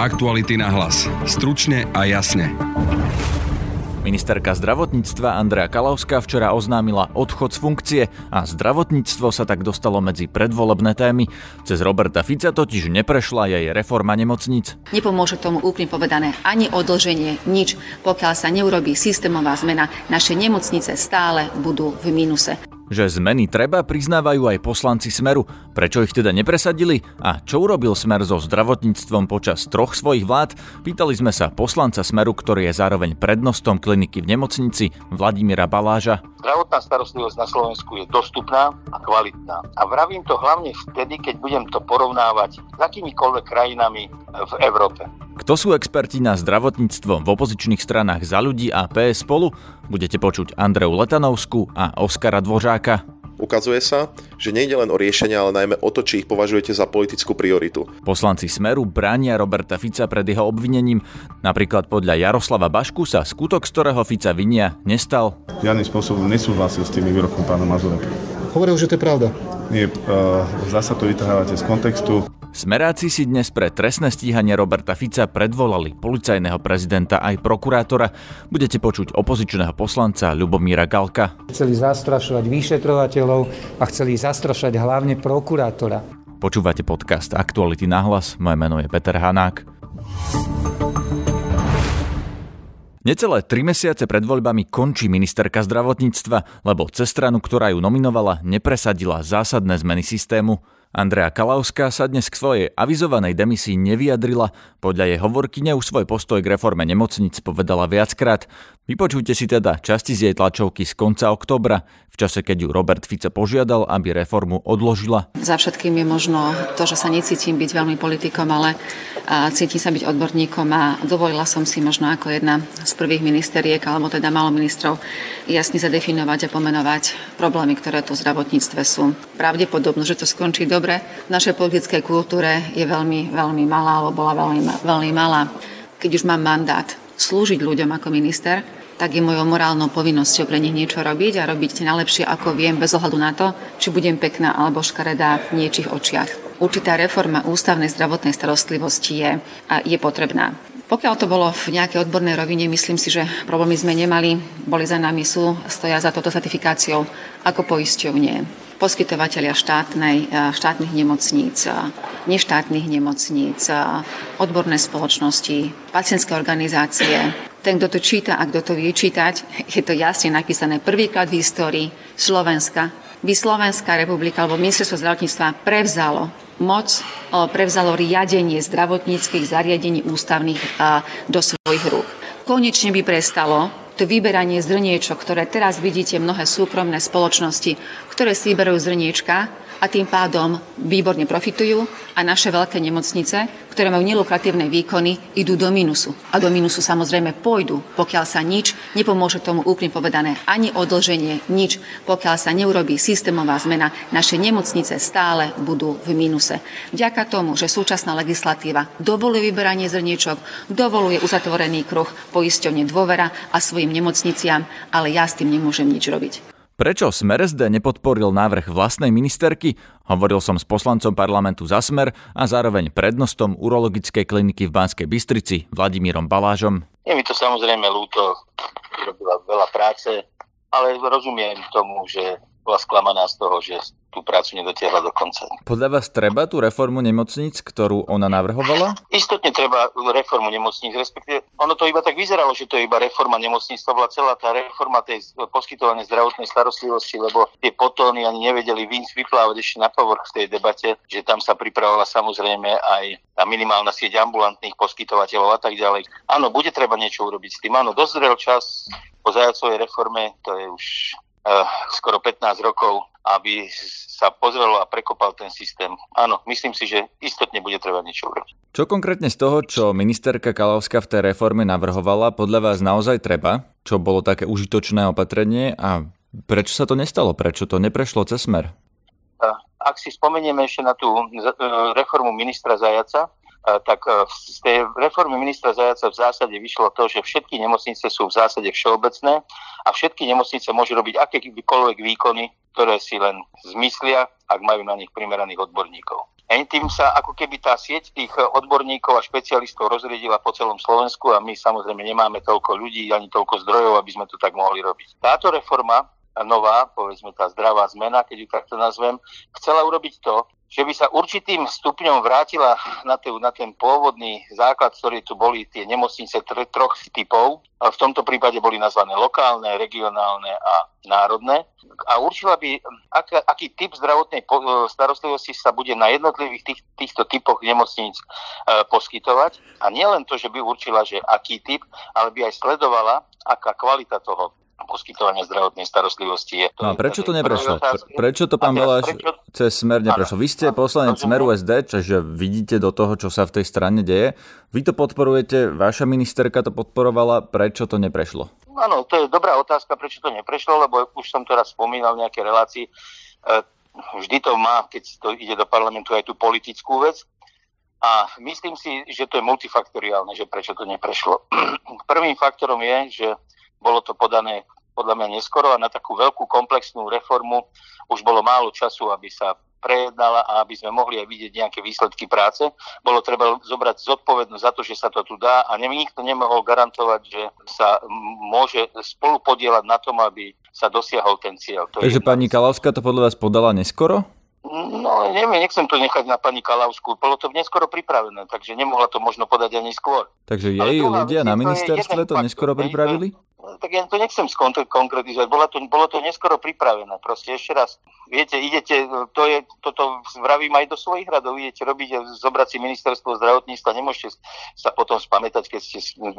Aktuality na hlas. Stručne a jasne. Ministerka zdravotníctva Andrea Kalavská včera oznámila odchod z funkcie a zdravotníctvo sa tak dostalo medzi predvolebné témy. Cez Roberta Fica totiž neprešla jej reforma nemocníc. Nepomôže tomu úplne povedané ani odlženie, nič. Pokiaľ sa neurobí systémová zmena, naše nemocnice stále budú v mínuse. Že zmeny treba, priznávajú aj poslanci Smeru. Prečo ich teda nepresadili? A čo urobil Smer so zdravotníctvom počas troch svojich vlád? Pýtali sme sa poslanca Smeru, ktorý je zároveň prednostom kliniky v nemocnici, Vladimíra Baláža. Zdravotná starostlivosť na Slovensku je dostupná a kvalitná. A vravím to hlavne vtedy, keď budem to porovnávať s akýmikoľvek krajinami v Európe. Kto sú experti na zdravotníctvo v opozičných stranách za ľudí a PS spolu? Budete počuť Andreu Letanovskú a Oskara Dvořáka. Ukazuje sa, že nejde len o riešenia, ale najmä o to, či ich považujete za politickú prioritu. Poslanci Smeru bránia Roberta Fica pred jeho obvinením. Napríklad podľa Jaroslava Bašku sa skutok, z ktorého Fica vinia, nestal. Žiadnym spôsobom nesúhlasil s tými výrokom pána Mazureka. Hovoril, že to je pravda. Nie, uh, zasa to vytrhávate z kontextu. Smeráci si dnes pre trestné stíhanie Roberta Fica predvolali policajného prezidenta aj prokurátora. Budete počuť opozičného poslanca Ľubomíra Galka. Chceli zastrašovať vyšetrovateľov a chceli zastrašovať hlavne prokurátora. Počúvate podcast Aktuality na hlas, moje meno je Peter Hanák. Necelé tri mesiace pred voľbami končí ministerka zdravotníctva, lebo cez stranu, ktorá ju nominovala, nepresadila zásadné zmeny systému. Andrea Kalauská sa dnes k svojej avizovanej demisii nevyjadrila. Podľa jej hovorkyne už svoj postoj k reforme nemocnic povedala viackrát. Vypočujte si teda časti z jej tlačovky z konca oktobra, v čase, keď ju Robert Fico požiadal, aby reformu odložila. Za všetkým je možno to, že sa necítim byť veľmi politikom, ale cítim sa byť odborníkom a dovolila som si možno ako jedna z prvých ministeriek, alebo teda malo ministrov, jasne zadefinovať a pomenovať problémy, ktoré tu v zdravotníctve sú. Pravdepodobno, že to skončí dobre, v našej politickej kultúre je veľmi, veľmi malá, alebo bola veľmi, veľmi malá. Keď už mám mandát slúžiť ľuďom ako minister, tak je mojou morálnou povinnosťou pre nich niečo robiť a robiť najlepšie, ako viem, bez ohľadu na to, či budem pekná alebo škaredá v niečich očiach. Určitá reforma ústavnej zdravotnej starostlivosti je, a je potrebná. Pokiaľ to bolo v nejakej odbornej rovine, myslím si, že problémy sme nemali, boli za nami, sú, stoja za touto certifikáciou ako poisťovne poskytovateľia štátnej, štátnych nemocníc, neštátnych nemocníc, odborné spoločnosti, pacientské organizácie, ten, kto to číta a kto to vie čítať, je to jasne napísané prvýkrát v histórii Slovenska. By Slovenská republika alebo ministerstvo zdravotníctva prevzalo moc, prevzalo riadenie zdravotníckých zariadení ústavných do svojich rúk. Konečne by prestalo to vyberanie zrniečok, ktoré teraz vidíte mnohé súkromné spoločnosti, ktoré si vyberú zrniečka a tým pádom výborne profitujú a naše veľké nemocnice, ktoré majú nelukratívne výkony, idú do minusu. A do minusu samozrejme pôjdu, pokiaľ sa nič, nepomôže tomu úplne povedané ani odlženie, nič, pokiaľ sa neurobí systémová zmena, naše nemocnice stále budú v minuse. Vďaka tomu, že súčasná legislatíva dovoluje vyberanie zrniečok, dovoluje uzatvorený kruh poisťovne dôvera a svojim nemocniciam, ale ja s tým nemôžem nič robiť. Prečo Smer SD nepodporil návrh vlastnej ministerky? Hovoril som s poslancom parlamentu za Smer a zároveň prednostom urologickej kliniky v Banskej Bystrici Vladimírom Balážom. Je mi to samozrejme ľúto, robila veľa práce, ale rozumiem tomu, že bola sklamaná z toho, že tú prácu nedotiahla do konca. Podľa vás treba tú reformu nemocníc, ktorú ona navrhovala? Istotne treba reformu nemocníc, respektíve ono to iba tak vyzeralo, že to je iba reforma nemocníc, to bola celá tá reforma tej poskytovania zdravotnej starostlivosti, lebo tie potóny ani nevedeli vyplávať ešte na povrch v tej debate, že tam sa pripravovala samozrejme aj tá minimálna sieť ambulantných poskytovateľov a tak ďalej. Áno, bude treba niečo urobiť s tým. Áno, dozrel čas po zajacovej reforme, to je už skoro 15 rokov aby sa pozrelo a prekopal ten systém. Áno, myslím si, že istotne bude treba niečo urobiť. Čo konkrétne z toho, čo ministerka Kalavská v tej reforme navrhovala, podľa vás naozaj treba? Čo bolo také užitočné opatrenie a prečo sa to nestalo? Prečo to neprešlo cez smer? Ak si spomenieme ešte na tú e, reformu ministra Zajaca, tak e, z tej reformy ministra Zajaca v zásade vyšlo to, že všetky nemocnice sú v zásade všeobecné a všetky nemocnice môžu robiť akékoľvek výkony ktoré si len zmyslia, ak majú na nich primeraných odborníkov. A tým sa ako keby tá sieť tých odborníkov a špecialistov rozriedila po celom Slovensku a my samozrejme nemáme toľko ľudí ani toľko zdrojov, aby sme to tak mohli robiť. Táto reforma nová, povedzme tá zdravá zmena, keď ju takto nazvem, chcela urobiť to, že by sa určitým stupňom vrátila na, te, na ten pôvodný základ, ktorý tu boli tie nemocnice tr- troch typov. V tomto prípade boli nazvané lokálne, regionálne a národné. A určila by, ak, aký typ zdravotnej starostlivosti sa bude na jednotlivých tých, týchto typoch nemocníc e, poskytovať. A nielen to, že by určila, že aký typ, ale by aj sledovala, aká kvalita toho poskytovania zdravotnej starostlivosti je. To no a prečo to neprešlo? Prečo to pán Baláš prečo... cez smer neprešlo? Vy ste poslanec Smeru SD, čiže vidíte do toho, čo sa v tej strane deje. Vy to podporujete, vaša ministerka to podporovala, prečo to neprešlo? Áno, to je dobrá otázka, prečo to neprešlo, lebo už som to raz spomínal v nejakej relácii. E, vždy to má, keď to ide do parlamentu, aj tú politickú vec. A myslím si, že to je multifaktoriálne, že prečo to neprešlo. Prvým faktorom je, že bolo to podané podľa mňa neskoro a na takú veľkú komplexnú reformu už bolo málo času, aby sa prejednala a aby sme mohli aj vidieť nejaké výsledky práce. Bolo treba zobrať zodpovednosť za to, že sa to tu dá a nikto nemohol garantovať, že sa môže spolu podielať na tom, aby sa dosiahol ten cieľ. To Takže pani Kalavská to podľa vás podala neskoro? No, neviem, nechcem to nechať na pani Kalavskú. Bolo to neskoro pripravené, takže nemohla to možno podať ani skôr. Takže jej ľudia na ministerstve to neskoro pripravili? Tak ja to nechcem skonkretizovať, bolo to, bolo to neskoro pripravené. Proste ešte raz, viete, idete, to je, toto vravím aj do svojich radov, idete robiť, zobrať si ministerstvo zdravotníctva, nemôžete sa potom spamätať, keď ste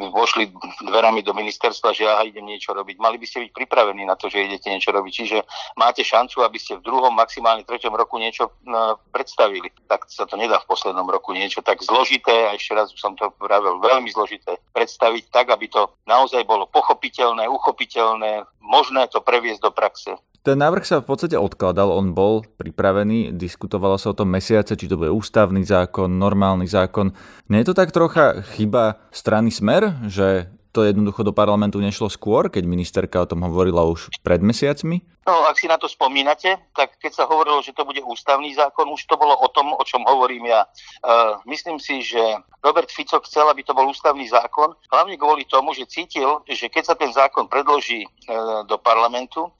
vošli dverami do ministerstva, že aha, idem niečo robiť. Mali by ste byť pripravení na to, že idete niečo robiť. Čiže máte šancu, aby ste v druhom, maximálne treťom roku niečo no, predstavili. Tak sa to nedá v poslednom roku niečo tak zložité, a ešte raz som to vravil, veľmi zložité predstaviť tak, aby to naozaj bolo pochopiť pochopiteľné, uchopiteľné, možné to previesť do praxe. Ten návrh sa v podstate odkladal, on bol pripravený, diskutovalo sa o tom mesiace, či to bude ústavný zákon, normálny zákon. Nie je to tak trocha chyba strany Smer, že to jednoducho do parlamentu nešlo skôr, keď ministerka o tom hovorila už pred mesiacmi? No, ak si na to spomínate, tak keď sa hovorilo, že to bude ústavný zákon, už to bolo o tom, o čom hovorím ja. Uh, myslím si, že Robert Fico chcel, aby to bol ústavný zákon, hlavne kvôli tomu, že cítil, že keď sa ten zákon predloží uh, do parlamentu,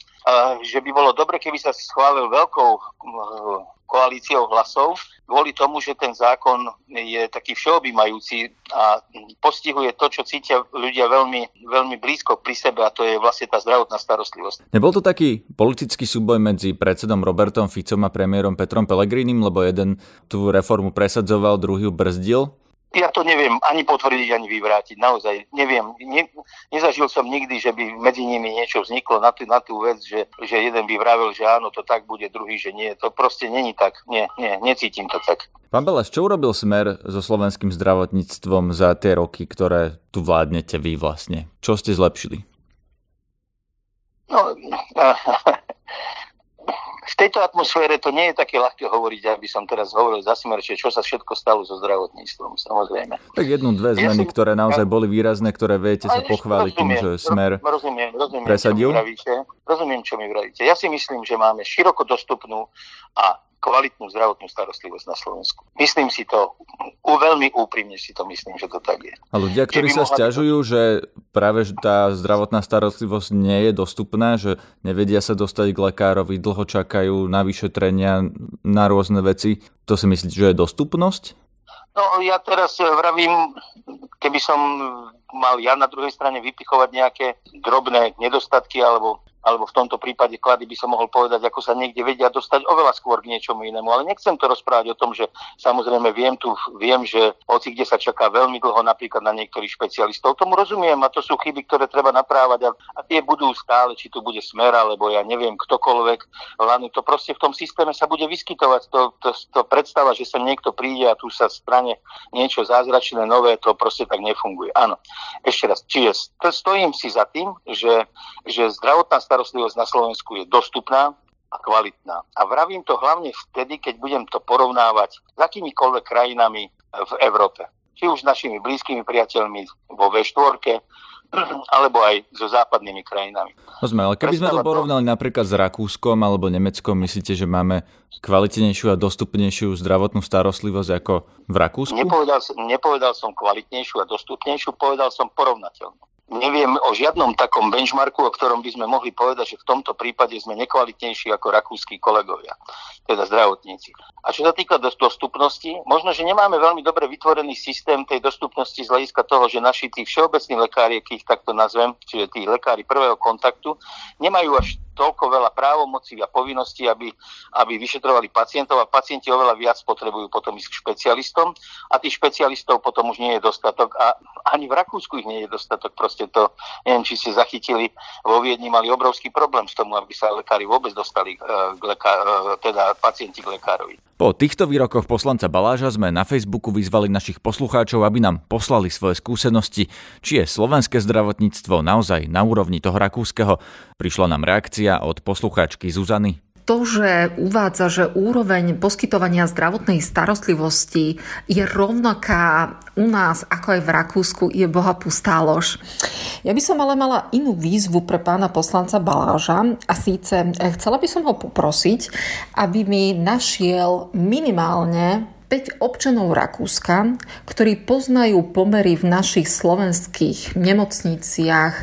že by bolo dobre, keby sa schválil veľkou koalíciou hlasov, kvôli tomu, že ten zákon je taký všeobjímajúci a postihuje to, čo cítia ľudia veľmi, veľmi blízko pri sebe a to je vlastne tá zdravotná starostlivosť. Nebol to taký politický súboj medzi predsedom Robertom Ficom a premiérom Petrom Pelegrinim, lebo jeden tú reformu presadzoval, druhý brzdil? Ja to neviem ani potvrdiť, ani vyvrátiť. Naozaj neviem. Ne, nezažil som nikdy, že by medzi nimi niečo vzniklo na tú, na tú vec, že, že jeden by vravil, že áno, to tak bude, druhý, že nie. To proste není tak. Nie, nie, necítim to tak. Pán Belaš, čo urobil Smer so slovenským zdravotníctvom za tie roky, ktoré tu vládnete vy vlastne? Čo ste zlepšili? No, v tejto atmosfére to nie je také ľahké hovoriť, aby som teraz hovoril za Smerčie, čo sa všetko stalo so zdravotníctvom, samozrejme. Tak jednu, dve zmeny, ja ktoré naozaj boli výrazné, ktoré viete sa pochváliť tým, že Smer rozumiem, rozumiem, presadil. Čo mi vravíte, rozumiem, čo mi vravíte. Ja si myslím, že máme široko dostupnú a kvalitnú zdravotnú starostlivosť na Slovensku. Myslím si to, u, veľmi úprimne si to myslím, že to tak je. A ľudia, ktorí sa stiažujú, byť... že práve tá zdravotná starostlivosť nie je dostupná, že nevedia sa dostať k lekárovi, dlho čakajú na vyšetrenia, na rôzne veci, to si myslíte, že je dostupnosť? No ja teraz vravím, keby som mal ja na druhej strane vypichovať nejaké drobné nedostatky alebo alebo v tomto prípade klady by som mohol povedať, ako sa niekde vedia dostať oveľa skôr k niečomu inému. Ale nechcem to rozprávať o tom, že samozrejme viem tu, viem, že hoci kde sa čaká veľmi dlho napríklad na niektorých špecialistov. Tomu rozumiem a to sú chyby, ktoré treba naprávať a, a tie budú stále, či tu bude smer, alebo ja neviem, ktokoľvek. Len to proste v tom systéme sa bude vyskytovať. To, to, to predstava, že sa niekto príde a tu sa strane niečo zázračné, nové, to proste tak nefunguje. Áno. Ešte raz, čiže stojím si za tým, že, že zdravotná starostlivosť na Slovensku je dostupná a kvalitná. A vravím to hlavne vtedy, keď budem to porovnávať s akýmikoľvek krajinami v Európe. Či už s našimi blízkymi priateľmi vo V4, alebo aj so západnými krajinami. Rozumiem, ale keby sme to porovnali napríklad s Rakúskom alebo Nemeckom, myslíte, že máme kvalitnejšiu a dostupnejšiu zdravotnú starostlivosť ako v Rakúsku? Nepovedal, nepovedal som kvalitnejšiu a dostupnejšiu, povedal som porovnateľnú neviem o žiadnom takom benchmarku, o ktorom by sme mohli povedať, že v tomto prípade sme nekvalitnejší ako rakúsky kolegovia, teda zdravotníci. A čo sa týka dostupnosti, možno, že nemáme veľmi dobre vytvorený systém tej dostupnosti z hľadiska toho, že naši tí všeobecní lekári, keď ich takto nazvem, čiže tí lekári prvého kontaktu, nemajú až toľko veľa právomocí a povinností, aby, aby vyšetrovali pacientov a pacienti oveľa viac potrebujú potom ísť k špecialistom a tých špecialistov potom už nie je dostatok a ani v Rakúsku ich nie je dostatok. Proste to, neviem, či ste zachytili, vo Viedni mali obrovský problém s tomu, aby sa lekári vôbec dostali, e, k lekár, e, teda pacienti k lekárovi. Po týchto výrokoch poslanca Baláža sme na Facebooku vyzvali našich poslucháčov, aby nám poslali svoje skúsenosti, či je slovenské zdravotníctvo naozaj na úrovni toho rakúskeho. Prišla nám reakcia od poslucháčky Zuzany to, že uvádza, že úroveň poskytovania zdravotnej starostlivosti je rovnaká u nás ako aj v Rakúsku, je boha pustá lož. Ja by som ale mala inú výzvu pre pána poslanca Baláža a síce eh, chcela by som ho poprosiť, aby mi našiel minimálne 5 občanov Rakúska, ktorí poznajú pomery v našich slovenských nemocniciach,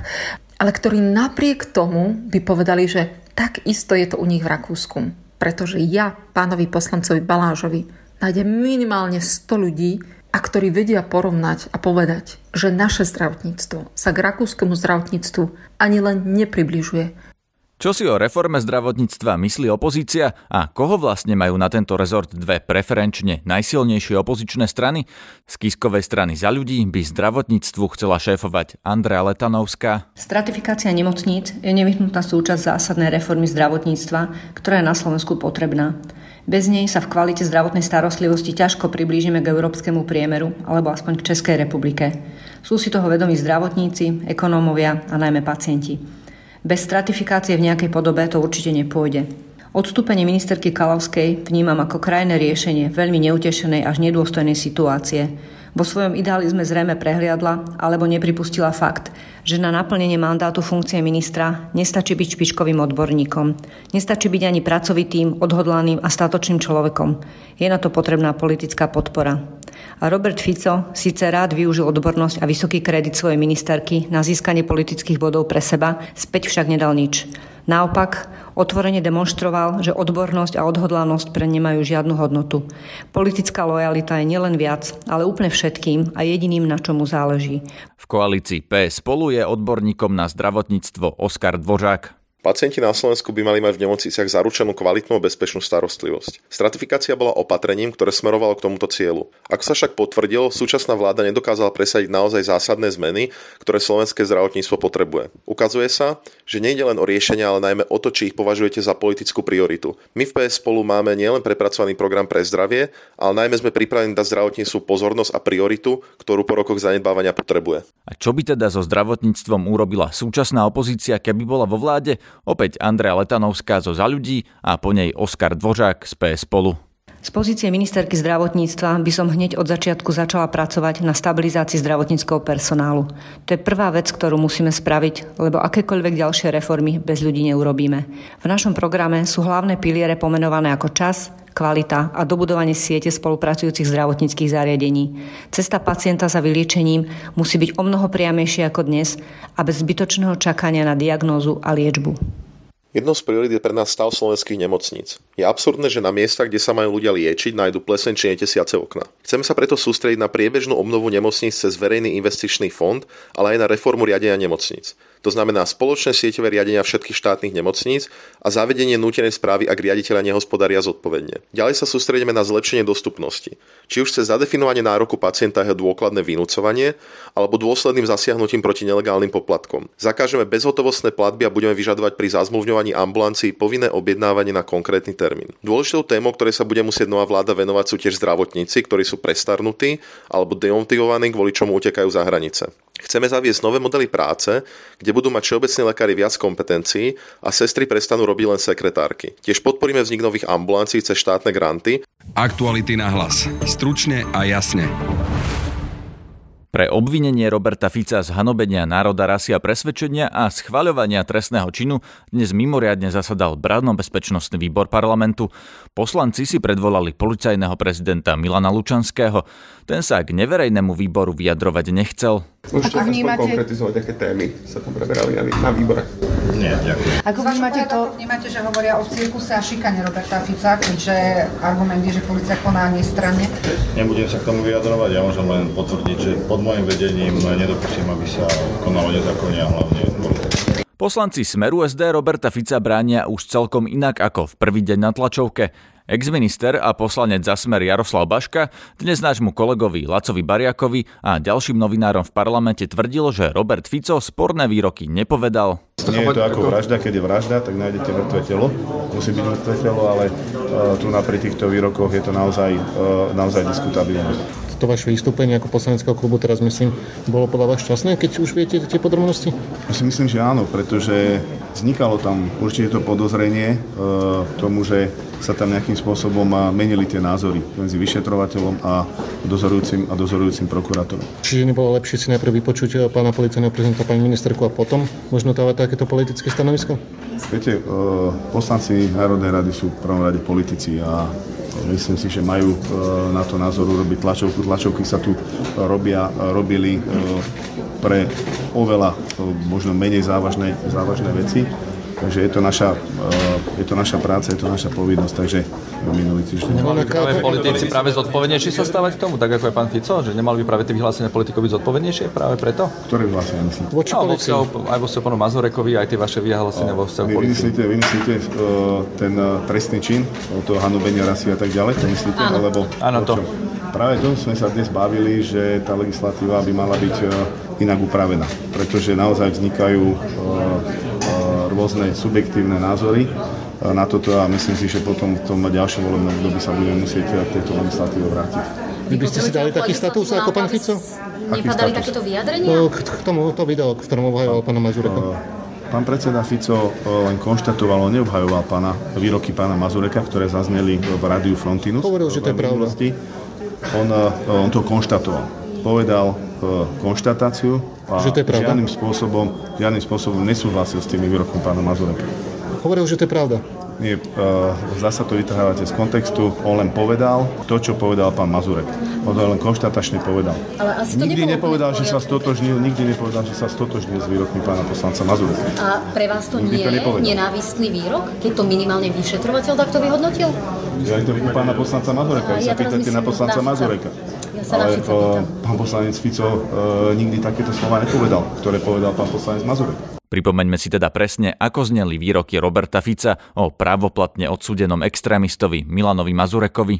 ale ktorí napriek tomu by povedali, že tak isto je to u nich v Rakúsku. Pretože ja pánovi poslancovi Balážovi nájdem minimálne 100 ľudí, a ktorí vedia porovnať a povedať, že naše zdravotníctvo sa k rakúskemu zdravotníctvu ani len nepribližuje. Čo si o reforme zdravotníctva myslí opozícia a koho vlastne majú na tento rezort dve preferenčne najsilnejšie opozičné strany? Z Kiskovej strany za ľudí by zdravotníctvu chcela šéfovať Andrea Letanovská. Stratifikácia nemocníc je nevyhnutná súčasť zásadnej reformy zdravotníctva, ktorá je na Slovensku potrebná. Bez nej sa v kvalite zdravotnej starostlivosti ťažko priblížime k európskemu priemeru alebo aspoň k Českej republike. Sú si toho vedomí zdravotníci, ekonómovia a najmä pacienti. Bez stratifikácie v nejakej podobe to určite nepôjde. Odstúpenie ministerky Kalavskej vnímam ako krajné riešenie veľmi neutešenej až nedôstojnej situácie. Vo svojom idealizme zrejme prehliadla alebo nepripustila fakt, že na naplnenie mandátu funkcie ministra nestačí byť špičkovým odborníkom. Nestačí byť ani pracovitým, odhodlaným a statočným človekom. Je na to potrebná politická podpora. A Robert Fico síce rád využil odbornosť a vysoký kredit svojej ministerky na získanie politických bodov pre seba, späť však nedal nič. Naopak, otvorene demonstroval, že odbornosť a odhodlanosť pre nemajú žiadnu hodnotu. Politická lojalita je nielen viac, ale úplne všetkým a jediným, na čomu záleží. V koalícii PS spolu je odborníkom na zdravotníctvo Oskar Dvořák. Pacienti na Slovensku by mali mať v nemocniciach zaručenú kvalitnú a bezpečnú starostlivosť. Stratifikácia bola opatrením, ktoré smerovalo k tomuto cieľu. Ako sa však potvrdilo, súčasná vláda nedokázala presadiť naozaj zásadné zmeny, ktoré slovenské zdravotníctvo potrebuje. Ukazuje sa, že nejde len o riešenia, ale najmä o to, či ich považujete za politickú prioritu. My v PS spolu máme nielen prepracovaný program pre zdravie, ale najmä sme pripravení dať zdravotníctvu pozornosť a prioritu, ktorú po rokoch zanedbávania potrebuje. A čo by teda so zdravotníctvom urobila súčasná opozícia, keby bola vo vláde? Opäť Andrea Letanovská zo Za ľudí a po nej Oskar Dvořák z PS spolu. Z pozície ministerky zdravotníctva by som hneď od začiatku začala pracovať na stabilizácii zdravotníckého personálu. To je prvá vec, ktorú musíme spraviť, lebo akékoľvek ďalšie reformy bez ľudí neurobíme. V našom programe sú hlavné piliere pomenované ako čas, kvalita a dobudovanie siete spolupracujúcich zdravotníckých zariadení. Cesta pacienta za vyliečením musí byť o mnoho priamejšia ako dnes a bez zbytočného čakania na diagnózu a liečbu. Jednou z priorít je pre nás stav slovenských nemocníc. Je absurdné, že na miestach, kde sa majú ľudia liečiť, nájdu pleseň či netesiace okna. Chceme sa preto sústrediť na priebežnú obnovu nemocníc cez verejný investičný fond, ale aj na reformu riadenia nemocníc. To znamená spoločné sieťové riadenia všetkých štátnych nemocníc a zavedenie nútenej správy, ak riaditeľa nehospodária zodpovedne. Ďalej sa sústredíme na zlepšenie dostupnosti. Či už cez zadefinovanie nároku pacienta jeho dôkladné vynúcovanie alebo dôsledným zasiahnutím proti nelegálnym poplatkom. Zakážeme bezhotovostné platby a budeme vyžadovať pri zazmluvňovaní ambulancií povinné objednávanie na konkrétny termín. Dôležitou témou, ktorej sa bude musieť nová vláda venovať, sú tiež zdravotníci, ktorí sú prestarnutí alebo demotivovaní, kvôli čomu utekajú za hranice. Chceme zaviesť nové modely práce, kde budú mať všeobecní lekári viac kompetencií a sestry prestanú robiť len sekretárky. Tiež podporíme vznik nových ambulancií cez štátne granty. Aktuality na hlas. Stručne a jasne. Pre obvinenie Roberta Fica z hanobenia národa, rasy a presvedčenia a schvaľovania trestného činu dnes mimoriadne zasadal Bránno-bezpečnostný výbor parlamentu. Poslanci si predvolali policajného prezidenta Milana Lučanského. Ten sa k neverejnému výboru vyjadrovať nechcel. Môžete vnímate... konkretizovať, aké témy sa tam preberali na, na výbore? Nie, ďakujem. Ako vnímate to, vnímate, že hovoria o cirkuse a šikane Roberta Fica, keďže argument je, že policia koná nestranne? Nebudem sa k tomu vyjadrovať, ja môžem len potvrdiť, že pod môjim vedením nedopustím, aby sa konalo nezákonne a hlavne. Poslanci Smeru SD Roberta Fica bránia už celkom inak ako v prvý deň na tlačovke. Exminister a poslanec za smer Jaroslav Baška dnes nášmu kolegovi Lacovi Bariakovi a ďalším novinárom v parlamente tvrdil, že Robert Fico sporné výroky nepovedal. Nie je to ako vražda, keď je vražda, tak nájdete mŕtve telo. Musí byť mŕtve telo, ale uh, tu na pri týchto výrokoch je to naozaj, uh, naozaj diskutabilné to vaše vystúpenie ako poslaneckého klubu teraz myslím, bolo podľa vás šťastné, keď už viete tie podrobnosti? Ja si myslím, že áno, pretože vznikalo tam určite to podozrenie e, tomu, že sa tam nejakým spôsobom menili tie názory medzi vyšetrovateľom a dozorujúcim a dozorujúcim prokurátorom. Čiže nebolo lepšie si najprv vypočuť pána policajného prezidenta, pani ministerku a potom možno dávať takéto politické stanovisko? Viete, e, poslanci Národnej rady sú v prvom rade politici a Myslím si, že majú e, na to názoru robiť tlačovku. Tlačovky sa tu robia, robili pre oveľa možno menej závažné, závažné veci. Takže je to naša, je to naša práca, je to naša povinnosť, takže minulý týždeň. Nemali by práve politici práve zodpovednejšie sa stávať k tomu, tak ako je pán Fico, že nemali by práve tie vyhlásenia politikov byť zodpovednejšie práve preto? Ktoré vyhlásenia myslíte? Voči no, vzťahu, aj vo vzťahu pánu Mazurekovi, aj tie vaše vyhlásenia vo vzťahu Vy myslíte, vy myslíte uh, ten uh, trestný čin, toho hanobenia rasy a tak ďalej, to myslíte? Áno, alebo, Áno to. Práve to sme sa dnes bavili, že tá legislatíva by mala byť inak upravená, pretože naozaj vznikajú uh, rôzne subjektívne názory na toto a myslím si, že potom v tom ďalšom volebnom období sa budeme musieť k tejto legislatíve vrátiť. Vy by ste si dali taký status ako pán Fico? Nepadali takéto vyjadrenia? K, tomu to video, v ktorom obhajoval pána Mazureka. Pán predseda Fico len konštatoval, neobhajoval pána, výroky pána Mazureka, ktoré zazneli v rádiu Frontinus. Hovoril, že to je pravda. On, on to konštatoval. Povedal konštatáciu a že to je pravda? žiadnym spôsobom, žiadnym spôsobom nesúhlasil s tými výrokmi pána Mazureka. Hovoril, že to je pravda. Nie, uh, zasa to vytrhávate z kontextu. On len povedal to, čo povedal pán Mazurek. On to len konštatačne povedal. Ale asi to nikdy nepovedal, že sa stotožnil, nikdy nepovedal, že sa stotožnil s výrokmi pána poslanca Mazureka. A pre vás to nikdy nie to je nenávistný výrok, keď to minimálne vyšetrovateľ takto vyhodnotil? Ja to u pána poslanca Mazureka, vy sa pýtate na poslanca Mazureka. Sa Ale uh, pán poslanec Fico uh, nikdy takéto slova nepovedal, ktoré povedal pán poslanec Mazurek. Pripomeňme si teda presne, ako zneli výroky Roberta Fica o právoplatne odsúdenom extrémistovi Milanovi Mazurekovi.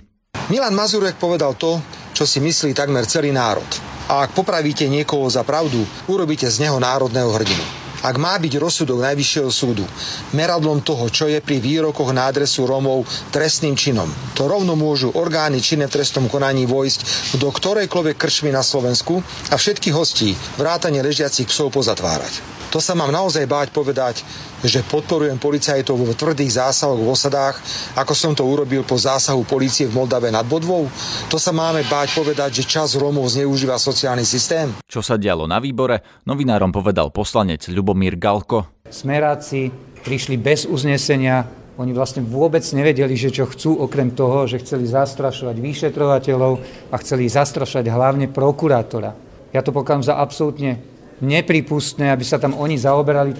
Milan Mazurek povedal to, čo si myslí takmer celý národ. A ak popravíte niekoho za pravdu, urobíte z neho národného hrdinu. Ak má byť rozsudok Najvyššieho súdu meradlom toho, čo je pri výrokoch na adresu Romov trestným činom, to rovno môžu orgány činné v trestnom konaní vojsť do ktorejkoľvek krčmy na Slovensku a všetkých hostí vrátane ležiacich psov pozatvárať. To sa mám naozaj báť povedať, že podporujem policajtov vo tvrdých zásahoch v osadách, ako som to urobil po zásahu policie v Moldave nad Bodvou? To sa máme báť povedať, že čas Rómov zneužíva sociálny systém? Čo sa dialo na výbore, novinárom povedal poslanec Ľubomír Galko. Smeráci prišli bez uznesenia, oni vlastne vôbec nevedeli, že čo chcú, okrem toho, že chceli zastrašovať vyšetrovateľov a chceli zastrašovať hlavne prokurátora. Ja to pokladám za absolútne nepripustné, aby sa tam oni zaoberali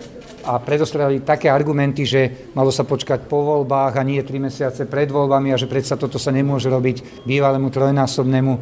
a predostrali také argumenty, že malo sa počkať po voľbách a nie tri mesiace pred voľbami a že predsa toto sa nemôže robiť bývalému trojnásobnému e,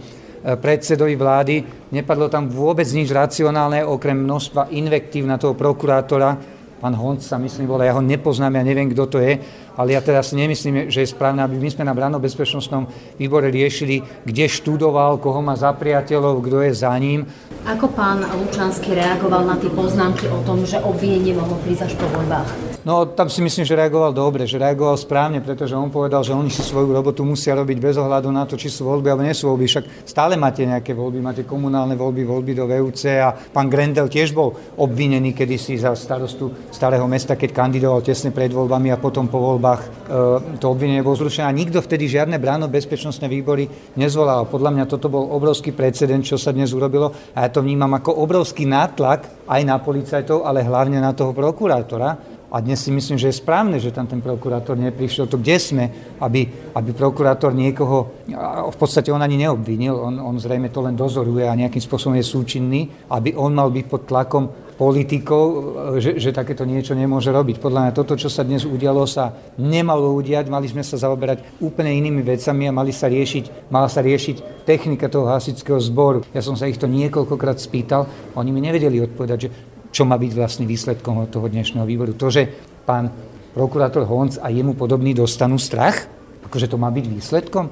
predsedovi vlády. Nepadlo tam vôbec nič racionálne, okrem množstva invektív na toho prokurátora, pán Honc sa myslím bol, ja ho nepoznám, ja neviem, kto to je, ale ja teraz nemyslím, že je správne, aby my sme na branno bezpečnostnom výbore riešili, kde študoval, koho má za priateľov, kto je za ním. Ako pán Lučanský reagoval na tie poznámky o tom, že obvinenie mohlo prísť až po voľbách? No tam si myslím, že reagoval dobre, že reagoval správne, pretože on povedal, že oni si svoju robotu musia robiť bez ohľadu na to, či sú voľby alebo nie sú voľby. Však stále máte nejaké voľby, máte komunálne voľby, voľby do VUC a pán Grendel tiež bol obvinený kedysi za starostu starého mesta, keď kandidoval tesne pred voľbami a potom po voľbách e, to obvinenie bolo zrušené. A nikto vtedy žiadne bráno bezpečnostné výbory nezvolal. Podľa mňa toto bol obrovský precedent, čo sa dnes urobilo a ja to vnímam ako obrovský nátlak aj na policajtov, ale hlavne na toho prokurátora, a dnes si myslím, že je správne, že tam ten prokurátor neprišiel. To kde sme, aby, aby prokurátor niekoho, v podstate on ani neobvinil, on, on zrejme to len dozoruje a nejakým spôsobom je súčinný, aby on mal byť pod tlakom politikov, že, že takéto niečo nemôže robiť. Podľa mňa toto, čo sa dnes udialo, sa nemalo udiať, mali sme sa zaoberať úplne inými vecami a mali sa riešiť, mala sa riešiť technika toho hasičského zboru. Ja som sa ich to niekoľkokrát spýtal, oni mi nevedeli odpovedať, že čo má byť vlastne výsledkom toho dnešného výboru. To, že pán prokurátor Honc a jemu podobný dostanú strach, akože to má byť výsledkom,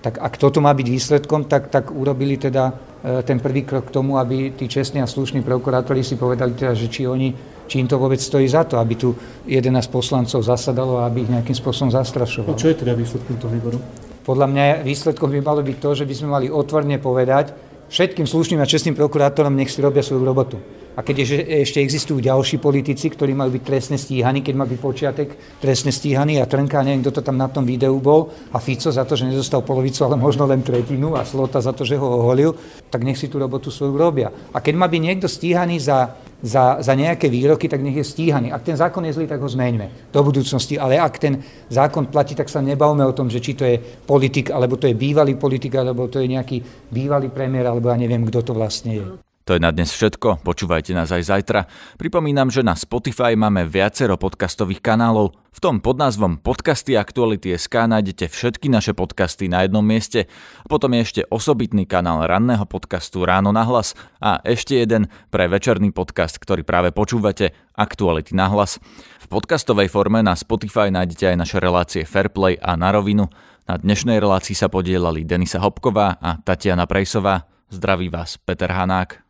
tak ak toto má byť výsledkom, tak, tak urobili teda e, ten prvý krok k tomu, aby tí čestní a slušní prokurátori si povedali teda, že či oni či im to vôbec stojí za to, aby tu 11 poslancov zasadalo a aby ich nejakým spôsobom zastrašovalo. A čo je teda výsledkom toho výboru? Podľa mňa výsledkom by malo byť to, že by sme mali otvorne povedať všetkým slušným a čestným prokurátorom, nech si robia svoju robotu. A keď ešte existujú ďalší politici, ktorí majú byť trestne stíhaní, keď má byť počiatek trestne stíhaný a Trnka, neviem, kto to tam na tom videu bol, a Fico za to, že nezostal polovicu, ale možno len tretinu a Slota za to, že ho oholil, tak nech si tú robotu svoju robia. A keď má byť niekto stíhaný za, za, za nejaké výroky, tak nech je stíhaný. Ak ten zákon je zlý, tak ho zmeňme do budúcnosti. Ale ak ten zákon platí, tak sa nebavme o tom, že či to je politik, alebo to je bývalý politik, alebo to je nejaký bývalý premiér, alebo ja neviem, kto to vlastne je. To je na dnes všetko, počúvajte nás aj zajtra. Pripomínam, že na Spotify máme viacero podcastových kanálov. V tom pod názvom Podcasty Aktuality SK nájdete všetky naše podcasty na jednom mieste. Potom je ešte osobitný kanál ranného podcastu Ráno na hlas a ešte jeden pre večerný podcast, ktorý práve počúvate, Aktuality na hlas. V podcastovej forme na Spotify nájdete aj naše relácie Fairplay a Na rovinu. Na dnešnej relácii sa podielali Denisa Hopková a Tatiana Prejsová. Zdraví vás Peter Hanák.